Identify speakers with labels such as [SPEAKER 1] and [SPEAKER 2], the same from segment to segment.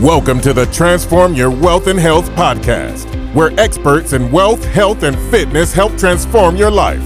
[SPEAKER 1] Welcome to the Transform Your Wealth and Health podcast, where experts in wealth, health, and fitness help transform your life.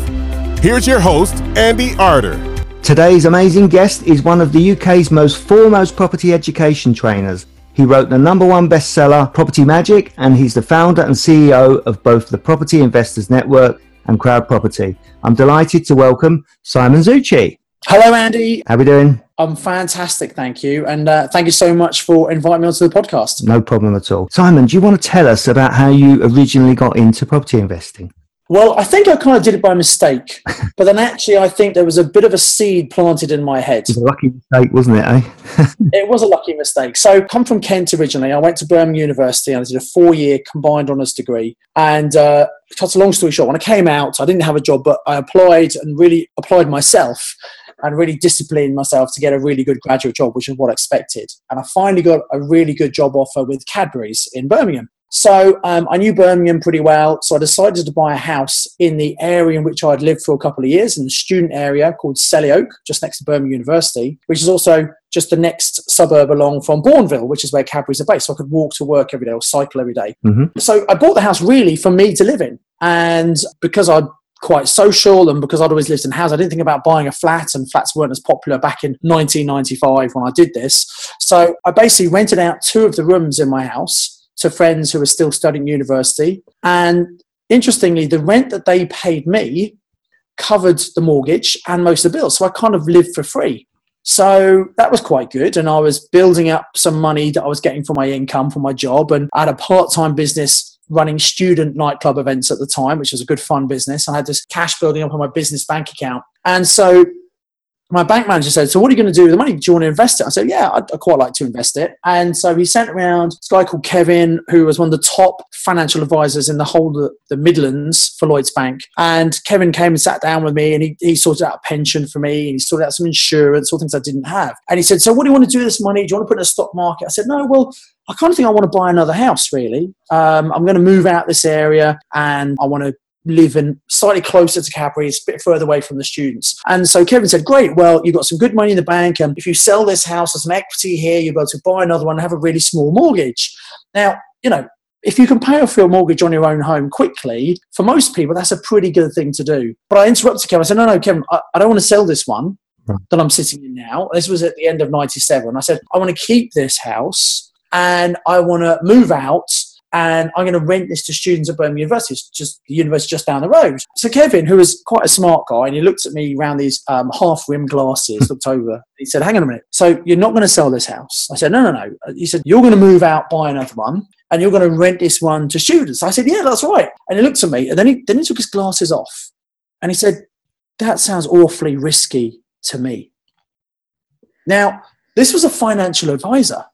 [SPEAKER 1] Here's your host, Andy Arter.
[SPEAKER 2] Today's amazing guest is one of the UK's most foremost property education trainers. He wrote the number one bestseller, Property Magic, and he's the founder and CEO of both the Property Investors Network and Crowd Property. I'm delighted to welcome Simon Zutshi.
[SPEAKER 3] Hello, Andy.
[SPEAKER 2] How are we doing?
[SPEAKER 3] I'm fantastic, thank you. And uh, thank you so much for inviting me onto the podcast.
[SPEAKER 2] No problem at all. Simon, do you want to tell us about how you originally got into property investing?
[SPEAKER 3] Well, I think I kind of did it by mistake, but then actually, I think there was a bit of a seed planted in my head.
[SPEAKER 2] It was a lucky mistake, wasn't it? Eh?
[SPEAKER 3] it was a lucky mistake. So, come from Kent originally. I went to Birmingham University and I did a four-year combined honours degree. And uh, cut a long story short, when I came out, I didn't have a job, but I applied and really applied myself and really disciplined myself to get a really good graduate job, which is what I expected. And I finally got a really good job offer with Cadbury's in Birmingham. So um, I knew Birmingham pretty well, so I decided to buy a house in the area in which I'd lived for a couple of years, in the student area called Selly Oak, just next to Birmingham University, which is also just the next suburb along from Bournville, which is where Cadbury's are based. So I could walk to work every day or cycle every day. Mm-hmm. So I bought the house really for me to live in. And because I quite social and because I'd always lived in houses, I didn't think about buying a flat and flats weren't as popular back in 1995 when I did this. So I basically rented out two of the rooms in my house to friends who were still studying university. And interestingly, the rent that they paid me covered the mortgage and most of the bills. So I kind of lived for free. So that was quite good. And I was building up some money that I was getting from my income from my job. And I had a part time business running student nightclub events at the time, which was a good fun business. I had this cash building up on my business bank account. And so my bank manager said, So what are you going to do with the money? Do you want to invest it? I said, Yeah, I'd, I'd, quite like to invest it. And so he sent around this guy called Kevin, who was one of the top financial advisors in the whole of the Midlands for Lloyds Bank. And Kevin came and sat down with me and he, he sorted out a pension for me and he sorted out some insurance, all things I didn't have. And he said, So what do you want to do with this money? Do you want to put it in a stock market? I said, No, well, I kind of think I want to buy another house, really. Um, I'm going to move out this area and I want to live in slightly closer to Cadbury's, a bit further away from the students. And so Kevin said, Great, well, you've got some good money in the bank. And if you sell this house, there's some equity here, you'll be able to buy another one and have a really small mortgage. Now, you know, if you can pay off your mortgage on your own home quickly, for most people, that's a pretty good thing to do. But I interrupted Kevin. I said, No, no, Kevin, I, I don't want to sell this one that I'm sitting in now. This was at the end of 97. I said, I want to keep this house and I want to move out and I'm going to rent this to students at Birmingham University. It's just the university just down the road. So Kevin, who was quite a smart guy, and he looked at me around these um, half rim glasses, looked over. He said, "Hang on a minute. So you're not going to sell this house?" I said, "No, no, no." He said, "You're going to move out, buy another one." And you're going to rent this one to students. I said, "Yeah, that's right." And he looked at me, and then he then he took his glasses off, and he said, "That sounds awfully risky to me." Now, this was a financial advisor.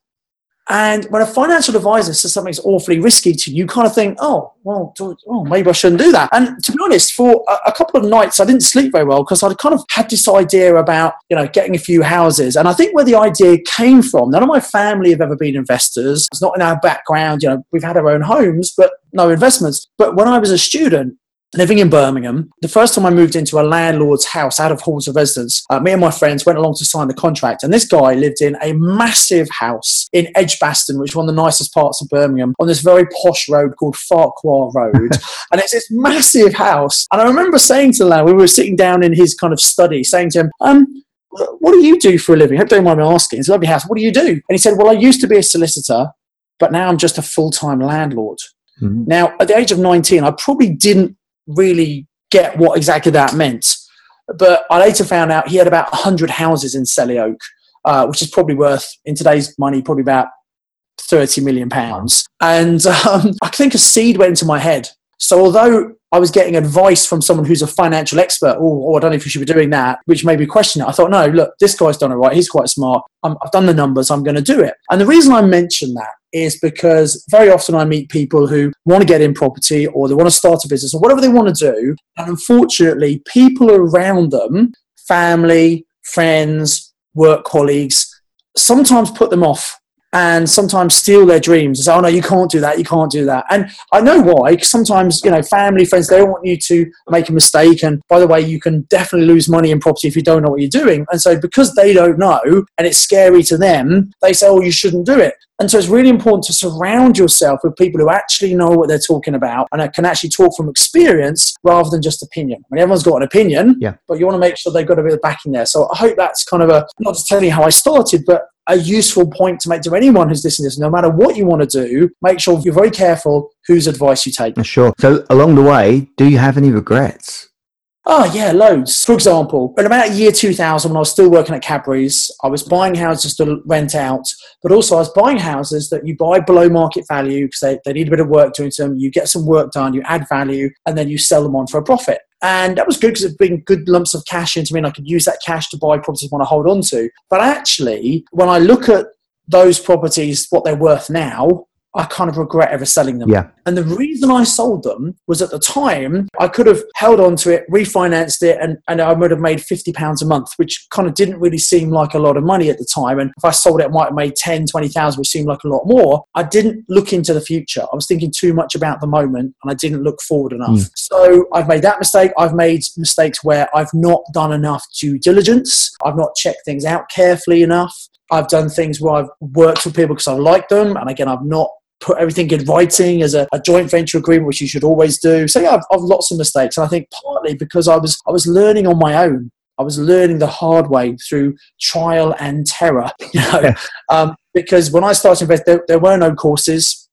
[SPEAKER 3] And when a financial advisor says something's awfully risky to you, you kind of think, oh, well, oh, maybe I shouldn't do that. And to be honest, for a, a couple of nights, I didn't sleep very well because I'd kind of had this idea about, you know, getting a few houses. And I think where the idea came from, none of my family have ever been investors. It's not in our background. You know, we've had our own homes, but no investments. But when I was a student, living in Birmingham, the first time I moved into a landlord's house out of halls of residence, uh, me and my friends went along to sign the contract. And this guy lived in a massive house in Edgbaston, which is one of the nicest parts of Birmingham, on this very posh road called Farquhar Road. and it's this massive house. And I remember saying to the landlord, we were sitting down in his kind of study, saying to him, um, what do you do for a living? I hope don't mind me asking. It's a lovely house. What do you do? And he said, Well, I used to be a solicitor, but now I'm just a full time landlord. Mm-hmm. Now, at the age of 19, I probably didn't really get what exactly that meant. But I later found out he had about 100 houses in Selly Oak, uh, which is probably worth, in today's money, probably about 30 million pounds. And um, I think a seed went into my head. So although I was getting advice from someone who's a financial expert, oh, oh I don't know if you should be doing that, which made me question it. I thought, no, look, this guy's done it right. He's quite smart. i have done the numbers. I'm going to do it. And the reason I mention that is because very often I meet people who want to get in property or they want to start a business or whatever they want to do. And unfortunately, people around them, family, friends, work colleagues, sometimes put them off and sometimes steal their dreams and say, oh no, you can't do that, you can't do that. And I know why, because sometimes, you know, family, friends, they don't want you to make a mistake. And by the way, you can definitely lose money in property if you don't know what you're doing. And so because they don't know and it's scary to them, they say, oh, you shouldn't do it. And so it's really important to surround yourself with people who actually know what they're talking about and can actually talk from experience rather than just opinion. I mean, everyone's got an opinion,
[SPEAKER 2] yeah.
[SPEAKER 3] but you want to make sure they've got a bit of backing there. So I hope that's kind of a, not just telling you how I started, but a useful point to make to anyone who's listening to this. No matter what you want to do, make sure you're very careful whose advice you take.
[SPEAKER 2] Sure. So along the way, do you have any regrets?
[SPEAKER 3] Oh, yeah, loads. For example, in about year 2000, when I was still working at Cadbury's, I was buying houses to rent out, but also I was buying houses that you buy below market value because they, they need a bit of work doing to them. You get some work done, you add value, and then you sell them on for a profit. And that was good because it bring good lumps of cash into me and I could use that cash to buy properties I want to hold on to. But actually, when I look at those properties, what they're worth now, I kind of regret ever selling them.
[SPEAKER 2] Yeah.
[SPEAKER 3] And the reason I sold them was at the time I could have held on to it, refinanced it, and, and I would have made £50 a month, which kind of didn't really seem like a lot of money at the time. And if I sold it, I might have made 10, 20,000, which seemed like a lot more. I didn't look into the future. I was thinking too much about the moment and I didn't look forward enough. Mm. So I've made that mistake. I've made mistakes where I've not done enough due diligence. I've not checked things out carefully enough. I've done things where I've worked with people because I like them. And again, I've not put everything in writing as a, a, joint venture agreement, which you should always do. So yeah, I've, I've lots of mistakes, and I think partly because I was I was learning on my own. I was learning the hard way through trial and terror. You know, um, because when I started to invest, there, there were no courses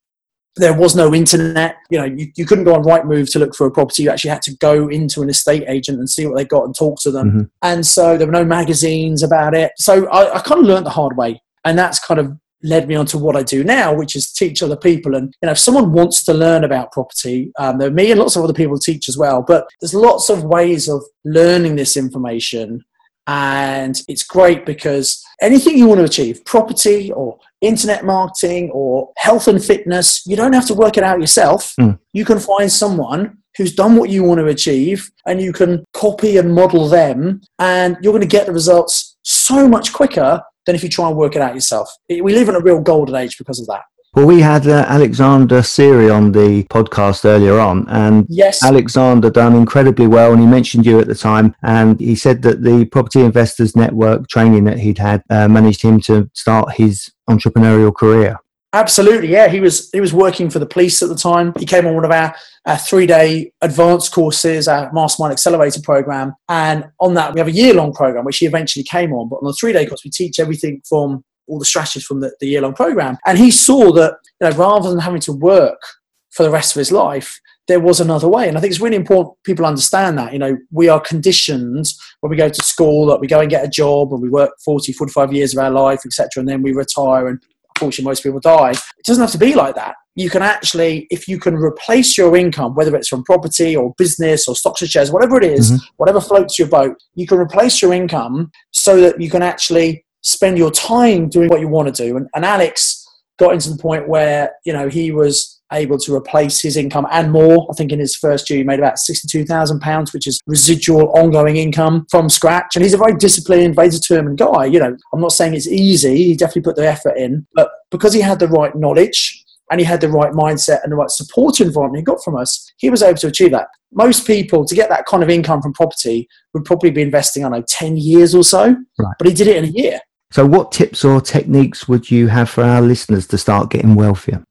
[SPEAKER 3] there was no internet. You know, you, you couldn't go on Rightmove to look for a property. You actually had to go into an estate agent and see what they got and talk to them. Mm-hmm. And so there were no magazines about it. So I, I kind of learned the hard way. And that's kind of led me on to what I do now, which is teach other people. And you know, if someone wants to learn about property, um, me and lots of other people teach as well. But there's lots of ways of learning this information, and it's great because anything you want to achieve, property or internet marketing or health and fitness, you don't have to work it out yourself. Mm. You can find someone who's done what you want to achieve and you can copy and model them and you're going to get the results so much quicker than if you try and work it out yourself. We live in a real golden age because of that.
[SPEAKER 2] Well, we had uh, Alexander Siri on the podcast earlier on, and
[SPEAKER 3] yes.
[SPEAKER 2] Alexander done incredibly well. And he mentioned you at the time, and he said that the Property Investors Network training that he'd had uh, managed him to start his entrepreneurial career.
[SPEAKER 3] Absolutely, yeah. He was he was working for the police at the time. He came on one of our, our three day advanced courses, our Mastermind Accelerator program, and on that we have a year long program which he eventually came on. But on the three day course, we teach everything from all the strategies from the, the year long program. And he saw that you know rather than having to work for the rest of his life, there was another way. And I think it's really important people understand that. You know, we are conditioned when we go to school that we go and get a job and we work 40, 45 years of our life, etc. And then we retire and unfortunately most people die. It doesn't have to be like that. You can actually, if you can replace your income, whether it's from property or business or stocks or shares, whatever it is, mm-hmm. whatever floats your boat, you can replace your income so that you can actually spend your time doing what you want to do. And, and Alex got into the point where, you know, he was able to replace his income and more. I think in his first year, he made about £62,000, which is residual ongoing income from scratch. And he's a very disciplined, very determined guy. You know, I'm not saying it's easy. He definitely put the effort in. But because he had the right knowledge and he had the right mindset and the right support environment he got from us, he was able to achieve that. Most people, to get that kind of income from property, would probably be investing, I don't know, 10 years or so. Right. But he did it in a year.
[SPEAKER 2] So, what tips or techniques would you have for our listeners to start getting wealthier?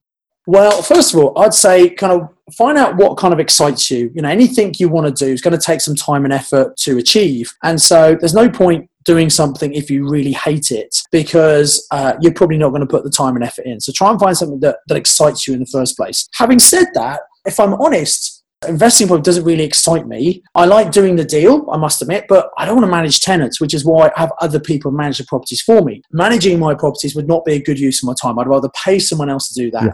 [SPEAKER 3] Well, first of all, I'd say kind of find out what kind of excites you. You know, anything you want to do is going to take some time and effort to achieve. And so there's no point doing something if you really hate it because uh, you're probably not going to put the time and effort in. So try and find something that, that excites you in the first place. Having said that, if I'm honest, investing probably doesn't really excite me. I like doing the deal, I must admit, but I don't want to manage tenants, which is why I have other people manage the properties for me. Managing my properties would not be a good use of my time. I'd rather pay someone else to do that. Yeah.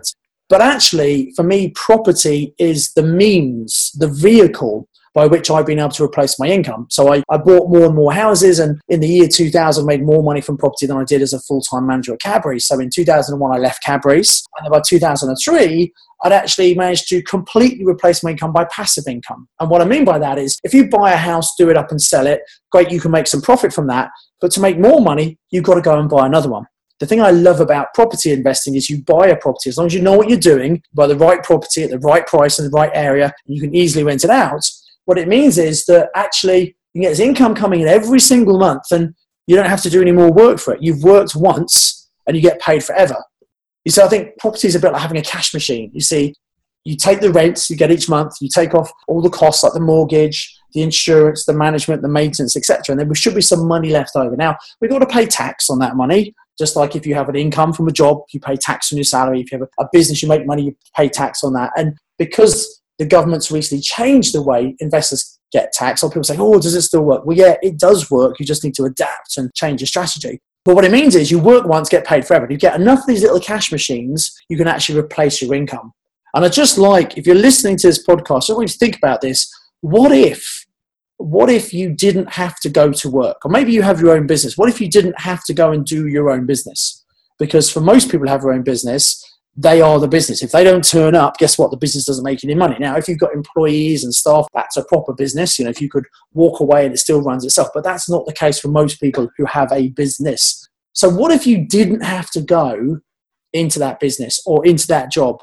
[SPEAKER 3] But actually, for me, property is the means, the vehicle by which I've been able to replace my income. So I, I bought more and more houses, and in the year 2000, made more money from property than I did as a full time manager at Cadbury's. So in 2001, I left Cadbury's, and by 2003, I'd actually managed to completely replace my income by passive income. And what I mean by that is if you buy a house, do it up and sell it, great, you can make some profit from that. But to make more money, you've got to go and buy another one. The thing I love about property investing is you buy a property as long as you know what you're doing, buy the right property at the right price in the right area, and you can easily rent it out. What it means is that actually you get this income coming in every single month, and you don't have to do any more work for it. You've worked once, and you get paid forever. You see, I think property is a bit like having a cash machine. You see, you take the rents you get each month, you take off all the costs like the mortgage, the insurance, the management, the maintenance, etc., and there should be some money left over. Now we've got to pay tax on that money. Just like if you have an income from a job, you pay tax on your salary. If you have a business, you make money, you pay tax on that. And because the government's recently changed the way investors get taxed, some people say, oh, does it still work? Well, yeah, it does work. You just need to adapt and change your strategy. But what it means is you work once, get paid forever. You get enough of these little cash machines, you can actually replace your income. And I just like, if you're listening to this podcast, I want you to think about this. What if what if you didn't have to go to work? Or maybe you have your own business. What if you didn't have to go and do your own business? Because for most people who have their own business, they are the business. If they don't turn up, guess what? The business doesn't make any money. Now, if you've got employees and staff, that's a proper business. You know, if you could walk away and it still runs itself. But that's not the case for most people who have a business. So, what if you didn't have to go into that business or into that job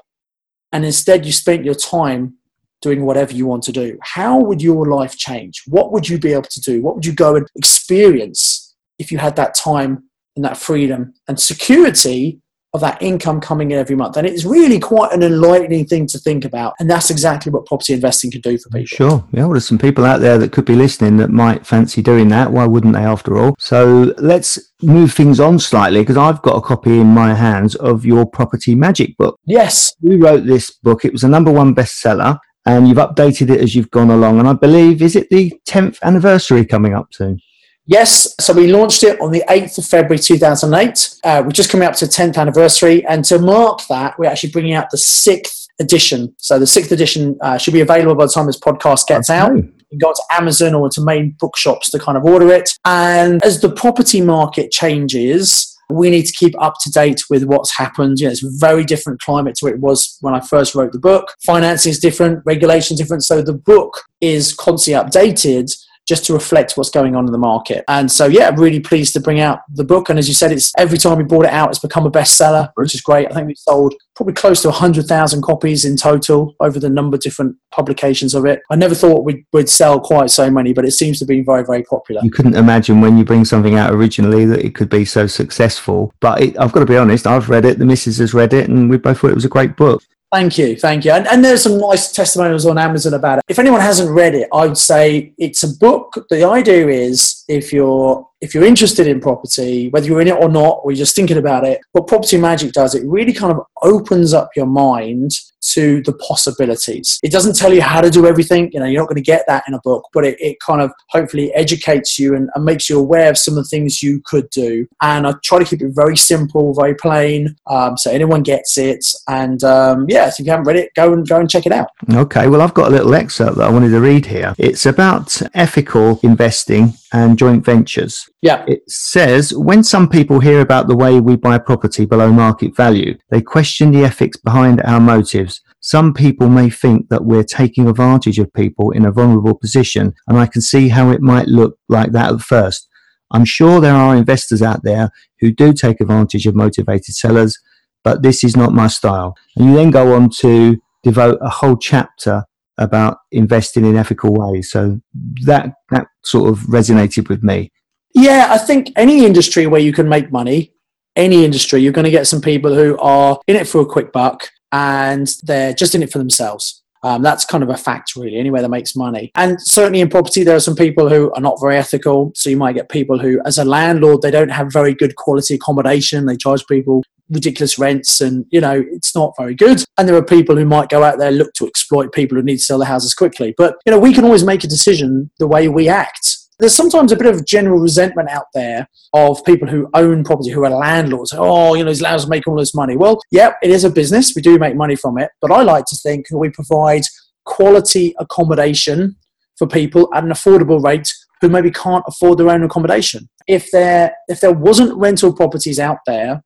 [SPEAKER 3] and instead you spent your time doing whatever you want to do, how would your life change? What would you be able to do? What would you go and experience if you had that time and that freedom and security of that income coming in every month. And it's really quite an enlightening thing to think about. And that's exactly what property investing can do for people.
[SPEAKER 2] Sure. Yeah, well, there's some people out there that could be listening that might fancy doing that. Why wouldn't they, after all? So let's move things on slightly because I've got a copy in my hands of your Property Magic book.
[SPEAKER 3] Yes.
[SPEAKER 2] You wrote this book, it was a number one bestseller and you've updated it as you've gone along. And I believe, is it the 10th anniversary coming up soon?
[SPEAKER 3] Yes, so we launched it on the 8th of February 2008. Uh, we're just coming up to 10th anniversary. And to mark that, we're actually bringing out the sixth edition. So the sixth edition uh, should be available by the time this podcast gets okay. out. You can go to Amazon or to main bookshops to kind of order it. And as the property market changes, we need to keep up to date with what's happened. You know, it's a very different climate to what it was when I first wrote the book. Financing is different, regulation is different. So the book is constantly updated just to reflect what's going on in the market. And so, yeah, really pleased to bring out the book. And as you said, it's every time we brought it out, it's become a bestseller, which is great. I think we sold probably close to 100,000 copies in total over the number of different publications of it. I never thought we'd, we'd sell quite so many, but it seems to be very, very popular.
[SPEAKER 2] You couldn't imagine when you bring something out originally that it could be so successful. But it, I've got to be honest, I've read it, the missus has read it, and we both thought it was a great book.
[SPEAKER 3] Thank you, thank you. And, and, there's some nice testimonials on Amazon about it. If anyone hasn't read it, I would say it's a book. The idea is if you're if you're interested in property, whether you're in it or not, or you're just thinking about it, what Property Magic does, it really kind of opens up your mind to the possibilities. It doesn't tell you how to do everything, you know, you're not going to get that in a book, but it, it kind of hopefully educates you and, and, makes you aware of some of the things you could do. And I try to keep it very simple, very plain, um, so anyone gets it. And um, yeah, if you haven't read it, go and go and check it out.
[SPEAKER 2] Okay, well, I've got a little excerpt that I wanted to read here. It's about ethical investing and joint ventures.
[SPEAKER 3] Yeah.
[SPEAKER 2] It says when some people hear about the way we buy property below market value, they question the ethics behind our motives. Some people may think that we're taking advantage of people in a vulnerable position, and I can see how it might look like that at first. I'm sure there are investors out there who do take advantage of motivated sellers, but this is not my style. And you then go on to devote a whole chapter about investing in ethical ways. So that that sort of resonated with me.
[SPEAKER 3] Yeah, I think any industry where you can make money, any industry, you're going to get some people who are in it for a quick buck and they're just in it for themselves. Um, that's kind of a fact, really, anywhere that makes money. And certainly in property, there are some people who are not very ethical. So you might get people who, as a landlord, they don't have very good quality accommodation. They charge people ridiculous rents and, you know, it's not very good. And there are people who might go out there, look to exploit people who need to sell their houses quickly. But, you know, we can always make a decision the way we act there's sometimes a bit of general resentment out there of people who own property, who are landlords. Oh, you know, these landlords make all this money. Well, yeah, it is a business. We do make money from it. But I like to think that we provide quality accommodation for people at an affordable rate who maybe can't afford their own accommodation. If there, if there wasn't rental properties out there,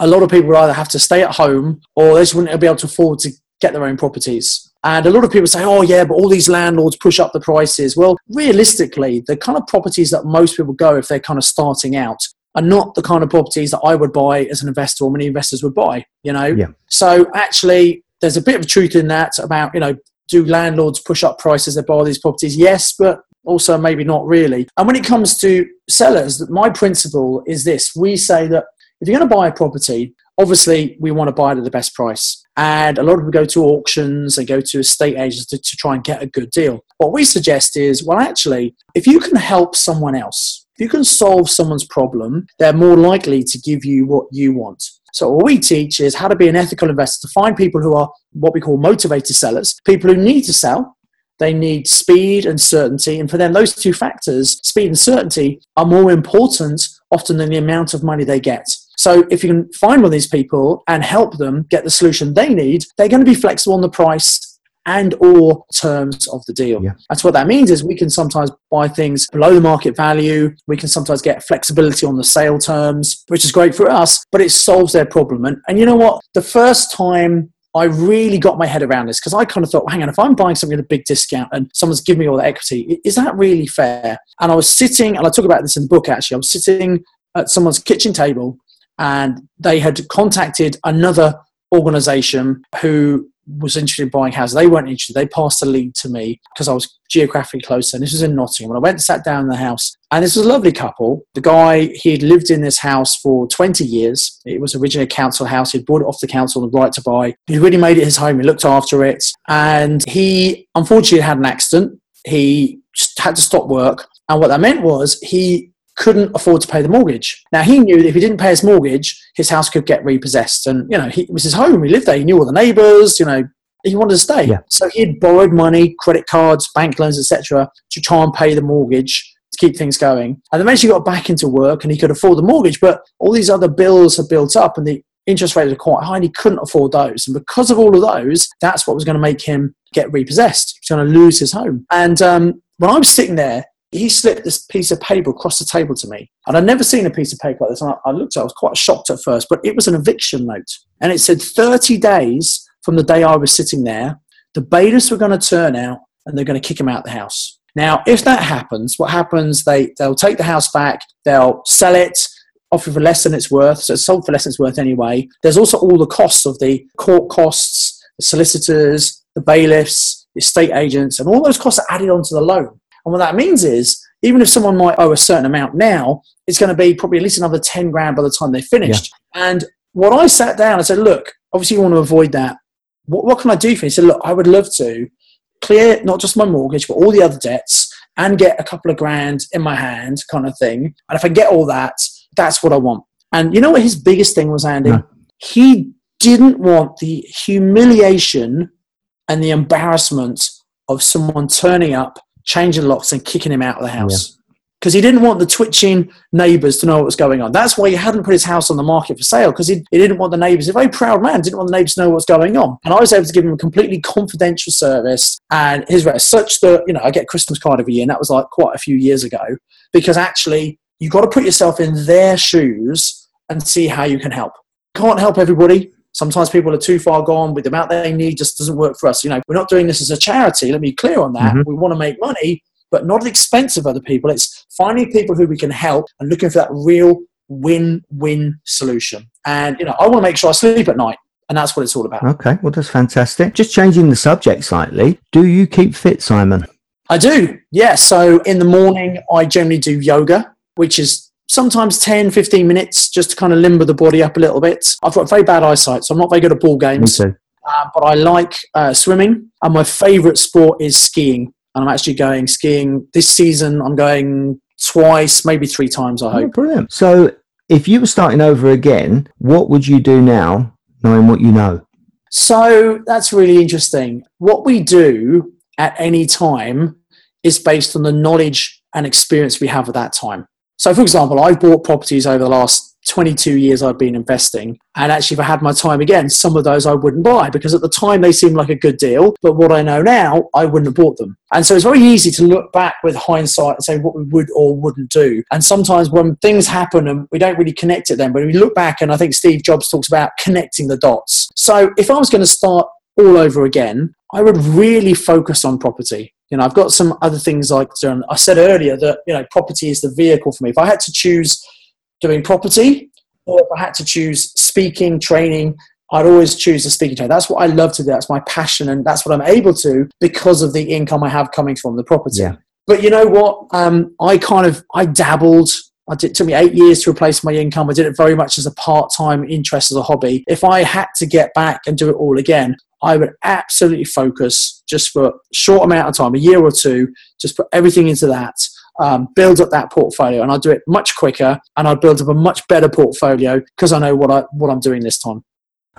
[SPEAKER 3] a lot of people would either have to stay at home or they just wouldn't be able to afford to get their own properties. And a lot of people say, oh, yeah, but all these landlords push up the prices. Well, realistically, the kind of properties that most people go if they're kind of starting out are not the kind of properties that I would buy as an investor or many investors would buy, you know?
[SPEAKER 2] Yeah.
[SPEAKER 3] So actually, there's a bit of truth in that about, you know, do landlords push up prices they buy these properties? Yes, but also maybe not really. And when it comes to sellers, my principle is this we say that if you're going to buy a property, obviously we want to buy it at the best price. And a lot of people go to auctions and go to estate agents to, to try and get a good deal. What we suggest is, well, actually, if you can help someone else, if you can solve someone's problem, they're more likely to give you what you want. So what we teach is how to be an ethical investor to find people who are what we call motivated sellers, people who need to sell. They need speed and certainty. And for them, those two factors, speed and certainty, are more important often than the amount of money they get. So if you can find one of these people and help them get the solution they need, they're going to be flexible on the price and or terms of the deal.
[SPEAKER 2] Yeah.
[SPEAKER 3] That's what that means is we can sometimes buy things below the market value. We can sometimes get flexibility on the sale terms, which is great for us, but it solves their problem. And, and you know what? The first time I really got my head around this because I kind of thought, hang on, if I'm buying something at a big discount and someone's giving me all the equity, is that really fair? And I was sitting, and I talk about this in the book actually, I was sitting at someone's kitchen table and they had contacted another organization who was interested in buying houses. They weren't interested. They passed a lead to me because I was geographically close. And this was in Nottingham. When I went and sat down in the house, and this was a lovely couple. The guy, he had lived in this house for 20 years. It was originally a council house. He'd bought it off the council the right to buy. He really made it his home. He looked after it. And he unfortunately had an accident. He had to stop work. And what that meant was he couldn't afford to pay the mortgage. Now he knew that if he didn't pay his mortgage, his house could get repossessed. And you know, he, it was his home. He lived there. He knew all the neighbours. You know, he wanted to stay.
[SPEAKER 2] Yeah.
[SPEAKER 3] So he had borrowed money, credit cards, bank loans, etc., to try and pay the mortgage to keep things going. And then eventually got back into work and he could afford the mortgage, but all these other bills had built up and the interest rates were quite high and he couldn't afford those. And because of all of those, that's what was going to make him get repossessed. He was going to lose his home. And um, when I was sitting there he slipped this piece of paper across the table to me. And I'd never seen a piece of paper like this. And I, I looked at it, I was quite shocked at first, but it was an eviction note. And it said 30 days from the day I was sitting there, the bailiffs were going to turn out and they're going to kick him out of the house. Now, if that happens, what happens, they, they'll take the house back, they'll sell it, offer for less than it's worth. So it's sold for less than it's worth anyway. There's also all the costs of the court costs, the solicitors, the bailiffs, the estate agents, and all those costs are added onto the loan. And what that means is, even if someone might owe a certain amount now, it's going to be probably at least another 10 grand by the time they're finished. Yeah. And what I sat down, I said, look, obviously you want to avoid that. What, what can I do for you? He said, look, I would love to clear not just my mortgage, but all the other debts and get a couple of grand in my hand kind of thing. And if I get all that, that's what I want. And you know what his biggest thing was, Andy? No. He didn't want the humiliation and the embarrassment of someone turning up changing locks and kicking him out of the house. Because yeah. he didn't want the twitching neighbours to know what was going on. That's why he hadn't put his house on the market for sale, because he, he didn't want the neighbours, a very proud man, didn't want the neighbours to know what's going on. And I was able to give him a completely confidential service and his rest, such that, you know, I get Christmas card every year, and that was like quite a few years ago, because actually you've got to put yourself in their shoes and see how you can help. Can't help everybody, Sometimes people are too far gone with the amount they need just doesn't work for us. You know, we're not doing this as a charity. Let me be clear on that. Mm-hmm. We want to make money, but not at the expense of other people. It's finding people who we can help and looking for that real win-win solution. And you know, I want to make sure I sleep at night. And that's what it's all about.
[SPEAKER 2] Okay, well, that's fantastic. Just changing the subject slightly. Do you keep fit, Simon?
[SPEAKER 3] I do. Yeah. So in the morning, I generally do yoga, which is sometimes 10, 15 minutes just to kind of limber the body up a little bit. I've got very bad eyesight, so I'm not very good at ball games.
[SPEAKER 2] Me too.
[SPEAKER 3] Uh, but I like uh, swimming, and my favourite sport is skiing. And I'm actually going skiing this season. I'm going twice, maybe three times. I oh, hope.
[SPEAKER 2] Brilliant. So, if you were starting over again, what would you do now, knowing what you know?
[SPEAKER 3] So that's really interesting. What we do at any time is based on the knowledge and experience we have at that time. So, for example, I've bought properties over the last 22 years I've been investing. And actually, if I had my time again, some of those I wouldn't buy because at the time they seemed like a good deal. But what I know now, I wouldn't have bought them. And so it's very easy to look back with hindsight and say what we would or wouldn't do. And sometimes when things happen and we don't really connect it then, but we look back and I think Steve Jobs talks about connecting the dots. So if I was going to start all over again, I would really focus on property. You know, I've got some other things like I said earlier that you know, property is the vehicle for me. If I had to choose doing property, or if I had to choose speaking, training, I'd always choose the speaking training. That's what I love to do. That's my passion, and that's what I'm able to because of the income I have coming from the property.
[SPEAKER 2] Yeah.
[SPEAKER 3] But you know what? Um, I kind of I dabbled. I did, it took me eight years to replace my income. I did it very much as a part-time interest as a hobby. If I had to get back and do it all again, I would absolutely focus just for a short amount of time, a year or two, just put everything into that, um, build up that portfolio, and I'd do it much quicker, and I'd build up a much better portfolio because I know what I what I'm doing this time.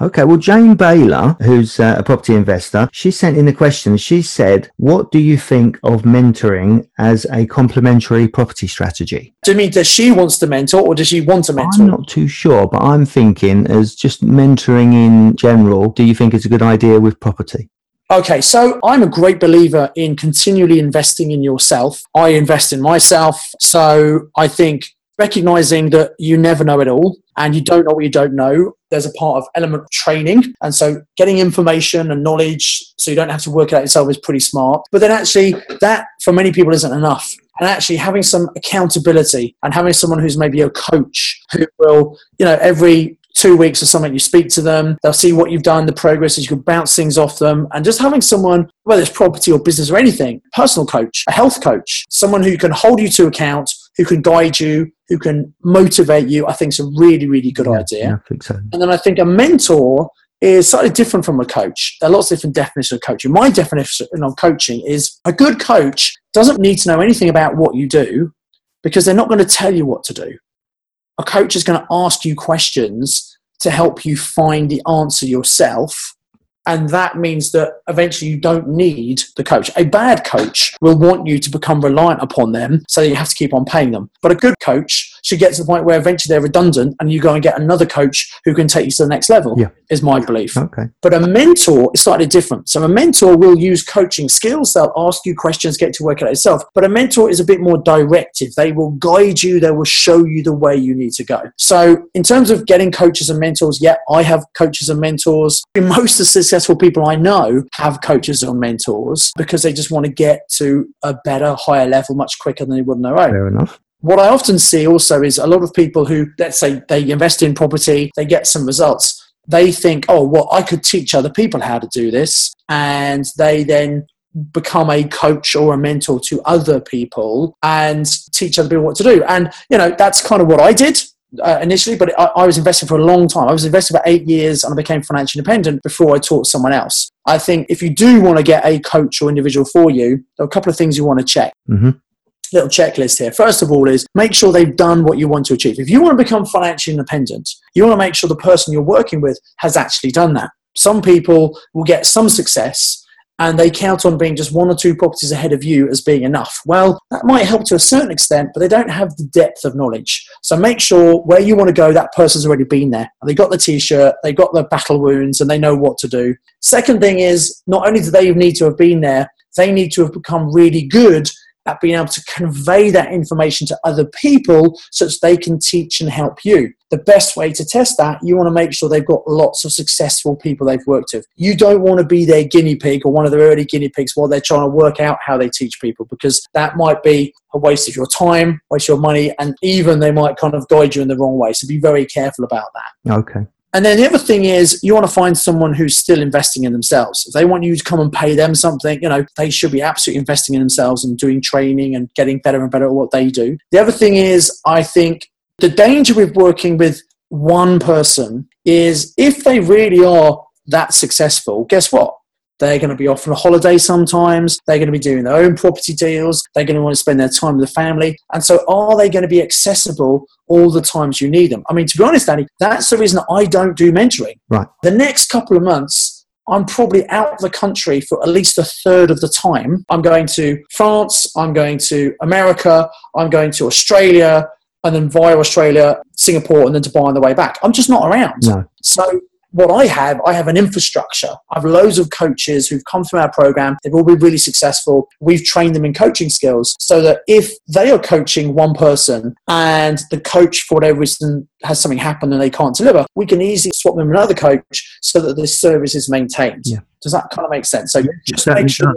[SPEAKER 2] Okay, well, Jane Baylor, who's uh, a property investor, she sent in a question. She said, What do you think of mentoring as a complementary property strategy?
[SPEAKER 3] Do you mean does she wants to mentor or does she want to mentor?
[SPEAKER 2] I'm not too sure, but I'm thinking as just mentoring in general, do you think it's a good idea with property?
[SPEAKER 3] Okay, so I'm a great believer in continually investing in yourself. I invest in myself. So I think recognizing that you never know it all and you don't know what you don't know there's a part of element of training. And so getting information and knowledge so you don't have to work it out yourself is pretty smart. But then actually that for many people isn't enough. And actually having some accountability and having someone who's maybe a coach who will you know every two weeks or something, you speak to them, they'll see what you've done, the progress, as you can bounce things off them. And just having someone, whether it's property or business or anything, personal coach, a health coach, someone who can hold you to account, who can guide you, who can motivate you, I think is a really, really good
[SPEAKER 2] yeah,
[SPEAKER 3] idea.
[SPEAKER 2] Yeah, I think so.
[SPEAKER 3] And then I think a mentor is slightly different from a coach. There are lots of different definitions of coaching. My definition of coaching is a good coach doesn't need to know anything about what you do because they're not going to tell you what to do. A coach is going to ask you questions to help you find the answer yourself and that means that eventually you don't need the coach. A bad coach will want you to become reliant upon them so you have to keep on paying them. But a good coach should get to the point where eventually they're redundant and you go and get another coach who can take you to the next level,
[SPEAKER 2] Yeah.
[SPEAKER 3] is my belief.
[SPEAKER 2] Okay.
[SPEAKER 3] But a mentor is slightly different. So a mentor will use coaching skills. They'll ask you questions, get to work it out yourself. But a mentor is a bit more directive. They will guide you. They will show you the way you need to go. So in terms of getting coaches and mentors, yeah, I have coaches and mentors. Most of the successful people I know have coaches or mentors because they just want to get to a better, higher level much quicker than they would on their own
[SPEAKER 2] Fair enough.
[SPEAKER 3] What I often see also is a lot of people who, let's say, they invest in property, they get some results. They think, oh, well, I could teach other people how to do this. And they then become a coach or a mentor to other people and teach other people what to do. And, you know, that's kind of what I did. Uh, initially, but I, I was investing for a long time. I was investing for eight years and I became financially independent before I taught someone else. I think if you do want to get a coach or individual for you, there are a couple of things you want to check
[SPEAKER 2] hmm
[SPEAKER 3] little checklist here. First of all, is make sure they've done what you want to achieve. If you want to become financially independent, you want to make sure the person you're working with has actually done that. Some people will get some success and they count on being just one or two properties ahead of you as being enough. Well, that might help to a certain extent, but they don't have the depth of knowledge. So make sure where you want to go, that person's already been there. They got the t shirt, they got the battle wounds, and they know what to do. Second thing is, not only do they need to have been there, they need to have become really good at being able to convey that information to other people so that they can teach and help you. The best way to test that, you want to make sure they've got lots of successful people they've worked with. You don't want to be their guinea pig or one of their early guinea pigs while they're trying to work out how they teach people because that might be a waste of your time, waste your money, and even they might kind of guide you in the wrong way. So be very careful about that.
[SPEAKER 2] Okay.
[SPEAKER 3] And then the other thing is you want to find someone who's still investing in themselves. If they want you to come and pay them something, you know, they should be absolutely investing in themselves and doing training and getting better and better at what they do. The other thing is I think the danger with working with one person is if they really are that successful, guess what? They're going to be off on a holiday sometimes. They're going to be doing their own property deals. They're going to want to spend their time with the family. And so, are they going to be accessible all the times you need them? I mean, to be honest, Danny, that's the reason I don't do mentoring.
[SPEAKER 2] Right.
[SPEAKER 3] The next couple of months, I'm probably out of the country for at least a third of the time. I'm going to France, I'm going to America, I'm going to Australia, and then via Australia, Singapore, and then Dubai on the way back. I'm just not around.
[SPEAKER 2] No.
[SPEAKER 3] So what I have, I have an infrastructure. I have loads of coaches who've come through our program. They've all been really successful. We've trained them in coaching skills so that if they are coaching one person and the coach, for whatever reason, has something happen and they can't deliver, we can easily swap them with another coach so that this service is maintained.
[SPEAKER 2] Yeah.
[SPEAKER 3] Does that kind of make sense? So just make sure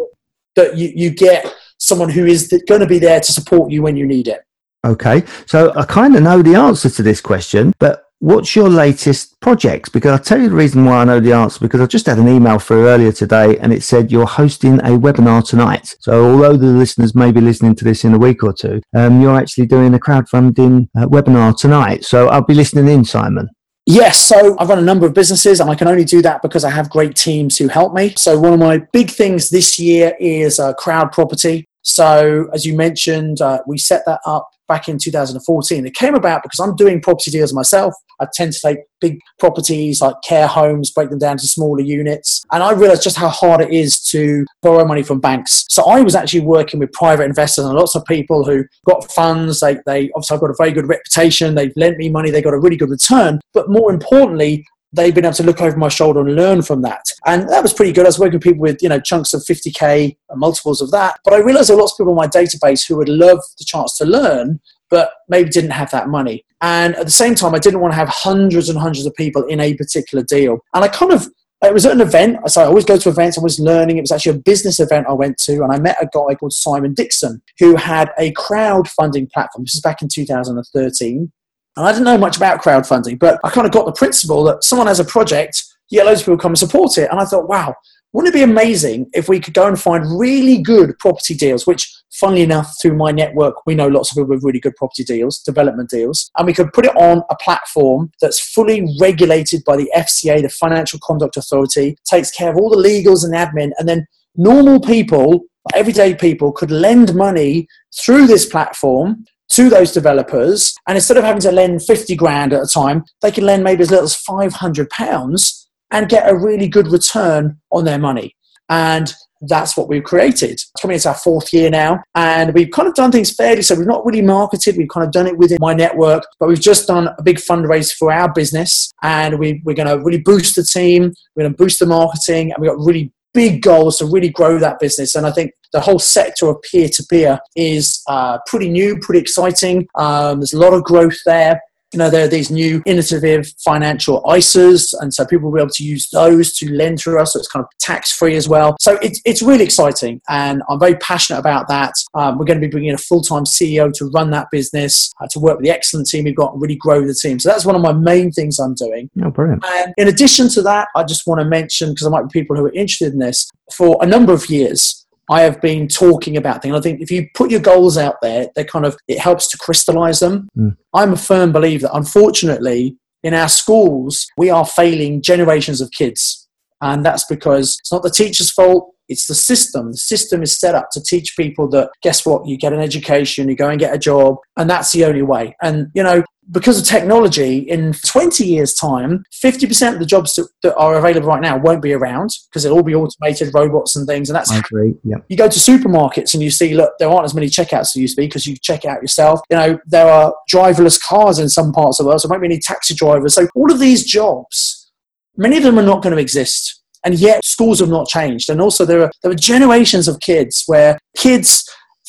[SPEAKER 3] that you, you get someone who is going to be there to support you when you need it.
[SPEAKER 2] Okay, so I kind of know the answer to this question, but what's your latest project? Because I'll tell you the reason why I know the answer because I just had an email through earlier today and it said you're hosting a webinar tonight. So although the listeners may be listening to this in a week or two, um, you're actually doing a crowdfunding uh, webinar tonight. So I'll be listening in, Simon.
[SPEAKER 3] Yes, so I've run a number of businesses and I can only do that because I have great teams who help me. So one of my big things this year is uh, crowd property. So as you mentioned, uh, we set that up back in 2014. It came about because I'm doing property deals myself. I tend to take big properties like care homes, break them down to smaller units. And I realized just how hard it is to borrow money from banks. So I was actually working with private investors and lots of people who got funds. They, they obviously I've got a very good reputation. They've lent me money. They got a really good return. But more importantly, they've been able to look over my shoulder and learn from that. And that was pretty good. I was working with people with, you know, chunks of 50K and multiples of that. But I realized there were lots of people in my database who would love the chance to learn, but maybe didn't have that money. And at the same time, I didn't want to have hundreds and hundreds of people in a particular deal. And I kind of it was at an event. So I always go to events. I was learning. It was actually a business event I went to, and I met a guy called Simon Dixon who had a crowdfunding platform. This is back in 2013. And I didn't know much about crowdfunding, but I kind of got the principle that someone has a project, yeah, loads of people come and support it. And I thought, wow, wouldn't it be amazing if we could go and find really good property deals, which, funnily enough, through my network, we know lots of people with really good property deals, development deals, and we could put it on a platform that's fully regulated by the FCA, the Financial Conduct Authority, takes care of all the legals and admin, and then normal people, everyday people, could lend money through this platform to those developers. And instead of having to lend 50 grand at a time, they can lend maybe as little as 500 pounds and get a really good return on their money. And that's what we've created. It's coming into our fourth year now, and we've kind of done things fairly. So we've not really marketed, we've kind of done it within my network, but we've just done a big fundraise for our business, and we, we're going to really boost the team, we're going to boost the marketing, and we've got really big goals to really grow that business. And I think the whole sector of peer to peer is uh, pretty new, pretty exciting. Um, there's a lot of growth there you know, there are these new innovative financial ISAs, and so people will be able to use those to lend through us. So it's kind of tax free as well. So it's, it's really exciting, and I'm very passionate about that. Um, we're going to be bringing in a full time CEO to run that business, uh, to work with the excellent team we've got and really grow the team. So that's one of my main things I'm doing.
[SPEAKER 2] Oh, brilliant.
[SPEAKER 3] And in addition to that, I just want to mention, because there might be people who are interested in this, for a number of years, I have been talking about things. I think if you put your goals out there, they kind of it helps to crystallize them. Mm. I'm a firm believer that unfortunately in our schools we are failing generations of kids, and that's because it's not the teacher's fault. It's the system. The system is set up to teach people that guess what? You get an education, you go and get a job, and that's the only way. And you know, because of technology, in 20 years' time, 50% of the jobs that, that are available right now won't be around because it'll all be automated robots and things. And that's
[SPEAKER 2] I agree. Yeah.
[SPEAKER 3] You go to supermarkets and you see, look, there aren't as many checkouts as there used to be because you check out yourself. You know, there are driverless cars in some parts of the world, so there won't be any taxi drivers. So all of these jobs, many of them are not going to exist. And yet schools have not changed. And also there are there are generations of kids where kids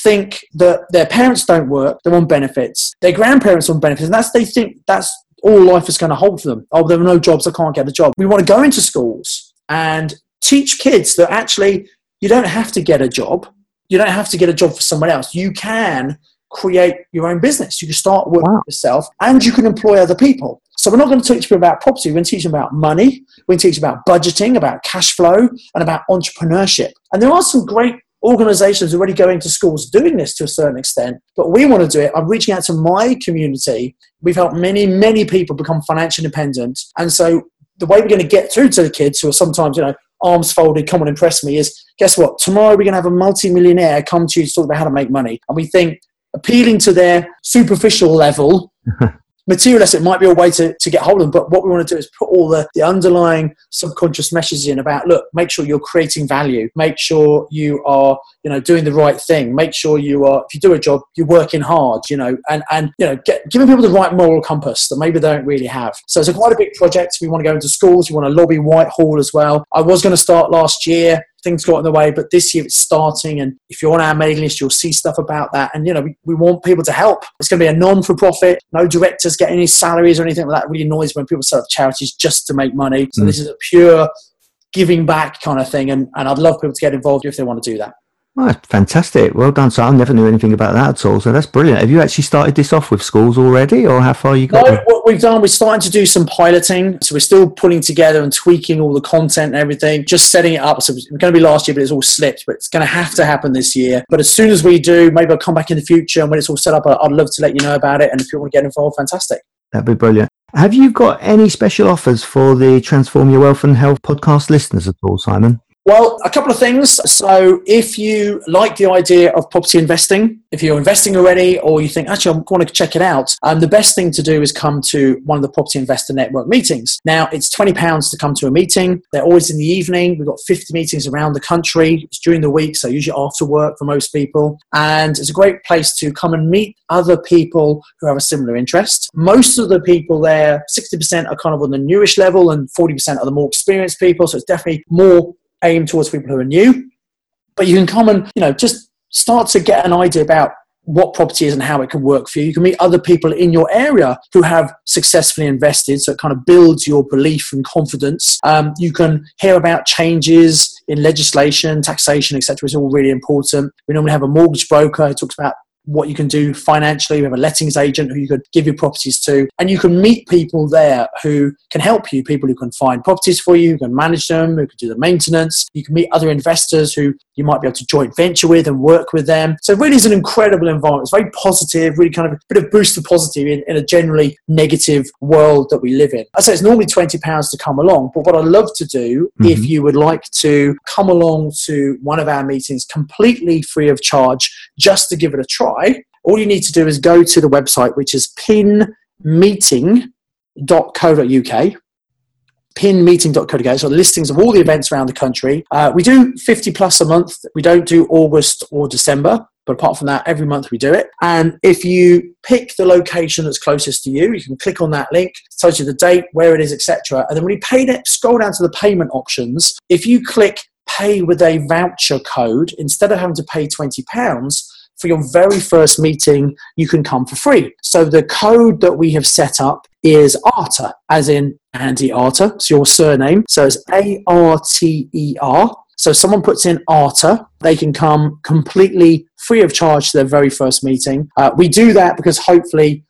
[SPEAKER 3] think that their parents don't work, they're on benefits, their grandparents are on benefits, and that's they think that's all life is going to hold for them. Oh, there are no jobs, I can't get a job. We want to go into schools and teach kids that actually you don't have to get a job. You don't have to get a job for someone else. You can create your own business. You can start working wow. yourself and you can employ other people. So we're not going to teach people about property. We're going to teach them about money. We're going to teach them about budgeting, about cash flow, and about entrepreneurship. And there are some great organizations already going to schools doing this to a certain extent, but we want to do it. I'm reaching out to my community. We've helped many, many people become financially independent. And so the way we're going to get through to the kids who are sometimes, you know, arms folded, come and impress me is guess what? Tomorrow we're going to have a multi-millionaire come to you to talk about how to make money. And we think appealing to their superficial level materialist, it might be a way to, to get hold of them. But what we want to do is put all the, the underlying subconscious messages in about, look, make sure you're creating value. Make sure you are, you know, doing the right thing. Make sure you are, if you do a job, you're working hard, you know, and, and you know, get, giving people the right moral compass that maybe they don't really have. So it's a quite a big project. We want to go into schools. We want to lobby Whitehall as well. I was going to start last year things got in the way, but this year it's starting. And if you're on our mailing list, you'll see stuff about that. And, you know, we, we want people to help. It's going to be a non for profit, no directors get any salaries or anything like that. It really annoys when people set up charities just to make money. So mm. this is a pure giving back kind of thing. And, and I'd love people to get involved if they want to do that.
[SPEAKER 2] Oh, fantastic. Well done. So I never knew anything about that at all. So that's brilliant. Have you actually started this off with schools already or how far you got?
[SPEAKER 3] No, what we've done, we're starting to do some piloting. So we're still pulling together and tweaking all the content and everything, just setting it up. So it's going to be last year, but it's all slipped, but it's going to have to happen this year. But as soon as we do, maybe I'll come back in the future. And when it's all set up, I'd love to let you know about it. And if you want to get involved, fantastic.
[SPEAKER 2] That'd be brilliant. Have you got any special offers for the Transform Your Wealth and Health podcast listeners at all, Simon?
[SPEAKER 3] Well, a couple of things. So, if you like the idea of property investing, if you're investing already, or you think, actually, I want to check it out, um, the best thing to do is come to one of the Property Investor Network meetings. Now, it's £20 to come to a meeting. They're always in the evening. We've got 50 meetings around the country. It's during the week, so usually after work for most people. And it's a great place to come and meet other people who have a similar interest. Most of the people there, 60% are kind of on the newish level, and 40% are the more experienced people. So, it's definitely more aimed towards people who are new. But you can come and, you know, just start to get an idea about what property is and how it can work for you. You can meet other people in your area who have successfully invested, so it kind of builds your belief and confidence. Um, you can hear about changes in legislation, taxation, etc. It's all really important. We normally have a mortgage broker who talks about what you can do financially. We have a lettings agent who you could give your properties to, and you can meet people there who can help you. People who can find properties for you, who can manage them, who can do the maintenance. You can meet other investors who you might be able to joint venture with and work with them. So it really is an incredible environment. It's very positive, really kind of a bit of boost of positive in, in a generally negative world that we live in. I say it's normally twenty pounds to come along, but what I'd love to do, mm-hmm. if you would like to come along to one of our meetings completely free of charge, just to give it a try try, all you need to do is go to the website, which is pinmeeting.co.uk. Pinmeeting.co.uk. So listings of all the events around the country. Uh, we do 50 plus a month. We don't do August or December. But apart from that, every month we do it. And if you pick the location that's closest to you, you can click on that link, it tells you the date, where it is, etc. And then when you pay it, scroll down to the payment options. If you click pay with a voucher code, instead of having to pay £20, for your very first meeting, you can come for free. So the code that we have set up is ARTER, as in Andy Arter. It's your surname. So it's A R T E R. So someone puts in ARTER, they can come completely free of charge to their very first meeting. Uh, we do that because hopefully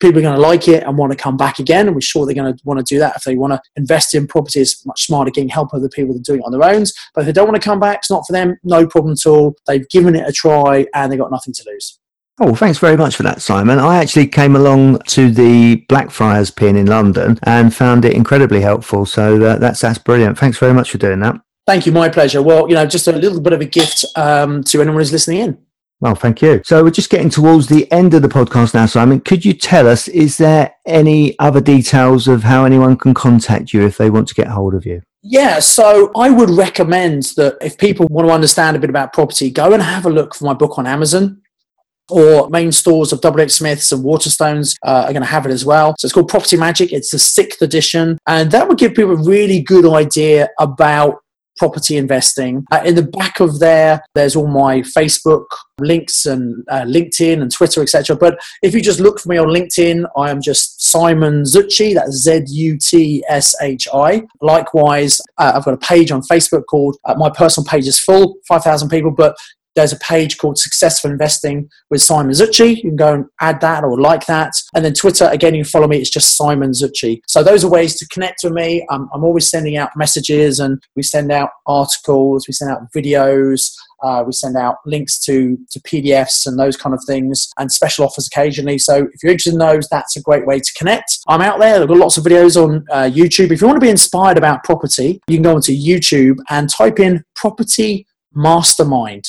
[SPEAKER 3] people are going to like it and want to come back again. And we're sure they're going to want to do that if they want to invest in properties much smarter, getting help other people than doing it on their own. But if they don't want to come back, it's not for them, no problem at all. They've given it a try and they've got nothing to lose.
[SPEAKER 2] Oh, thanks very much for that, Simon. I actually came along to the Blackfriars Pin in London and found it incredibly helpful. So uh, that's that's brilliant. Thanks very much for doing that.
[SPEAKER 3] Thank you. My pleasure. Well, you know, just a little bit of a gift um, to anyone who's listening in.
[SPEAKER 2] Well, thank you. So we're just getting towards the end of the podcast now, Simon. Could you tell us, is there any other details of how anyone can contact you if they want to get hold of you?
[SPEAKER 3] Yeah, so I would recommend that if people want to understand a bit about property, go and have a look for my book on Amazon or main stores of WH Smiths and Waterstones uh, are going to have it as well. So it's called Property Magic. It's the sixth edition, and that would give people a really good idea about property investing. Uh, in the back of there, there's all my Facebook links and uh, LinkedIn and Twitter, etc. But if you just look for me on LinkedIn, I am just Simon Zutshi. That's Z U T S H I. Likewise, uh, I've got a page on Facebook called uh, my personal page is full, five thousand people, but there's a page called Successful Investing with Simon Zutshi. You can go and add that or like that. And then Twitter, again, you follow me. It's just Simon Zutshi. So those are ways to connect with me. I'm, I'm always sending out messages and we send out articles, we send out videos. Uh, we send out links to, to PDFs and those kind of things and special offers occasionally. So if you're interested in those, that's a great way to connect. I'm out there. I've got lots of videos on uh, YouTube. If you want to be inspired about property, you can go onto YouTube and type in property mastermind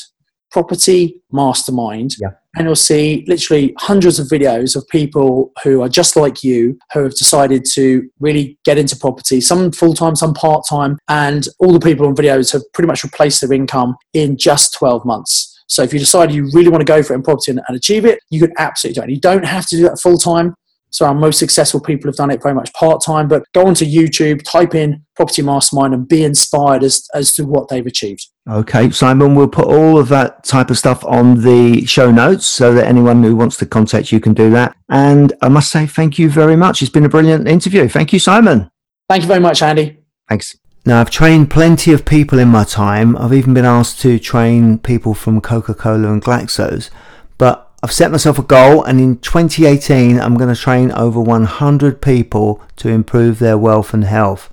[SPEAKER 3] property mastermind yeah. and you'll see literally hundreds of videos of people who are just like you who have decided to really get into property some full-time some part-time and all the people on videos have pretty much replaced their income in just 12 months. So if you decide you really want to go for it in property and, and achieve it you can absolutely do it. You don't have to do that full-time so our most successful people have done it very much part time. But go onto YouTube, type in Property Mastermind, and be inspired as as to what they've achieved.
[SPEAKER 2] Okay, Simon, we'll put all of that type of stuff on the show notes so that anyone who wants to contact you can do that. And I must say, thank you very much. It's been a brilliant interview. Thank you, Simon.
[SPEAKER 3] Thank you very much, Andy.
[SPEAKER 2] Thanks. Now, I've trained plenty of people in my time. I've even been asked to train people from Coca Cola and Glaxo's. I've set myself a goal, and in 2018, I'm going to train over 100 people to improve their wealth and health.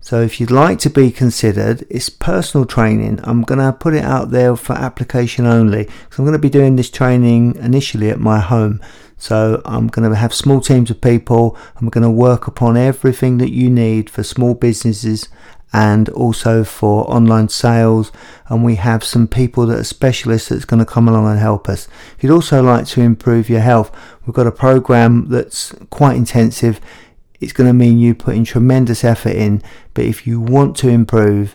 [SPEAKER 2] So, if you'd like to be considered, it's personal training. I'm going to put it out there for application only. So, I'm going to be doing this training initially at my home. So I'm going to have small teams of people we're going to work upon everything that you need for small businesses and also for online sales. And we have some people that are specialists that's going to come along and help us. If you'd also like to improve your health we've got a program that's quite intensive. It's going to mean you putting tremendous effort in but if you want to improve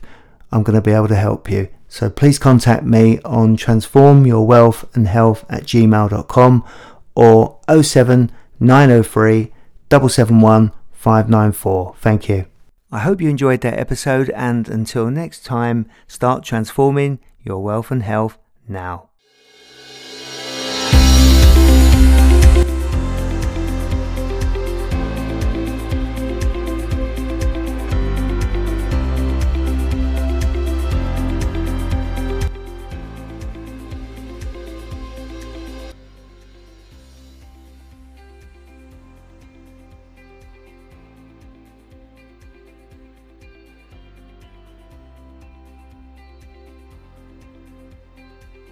[SPEAKER 2] i'm going to be able to help you. So please contact me on transformyourwealthandhealth at gmail.com or 07 903 771 594 thank you I hope you enjoyed that episode, and until next time, start transforming your wealth and health now.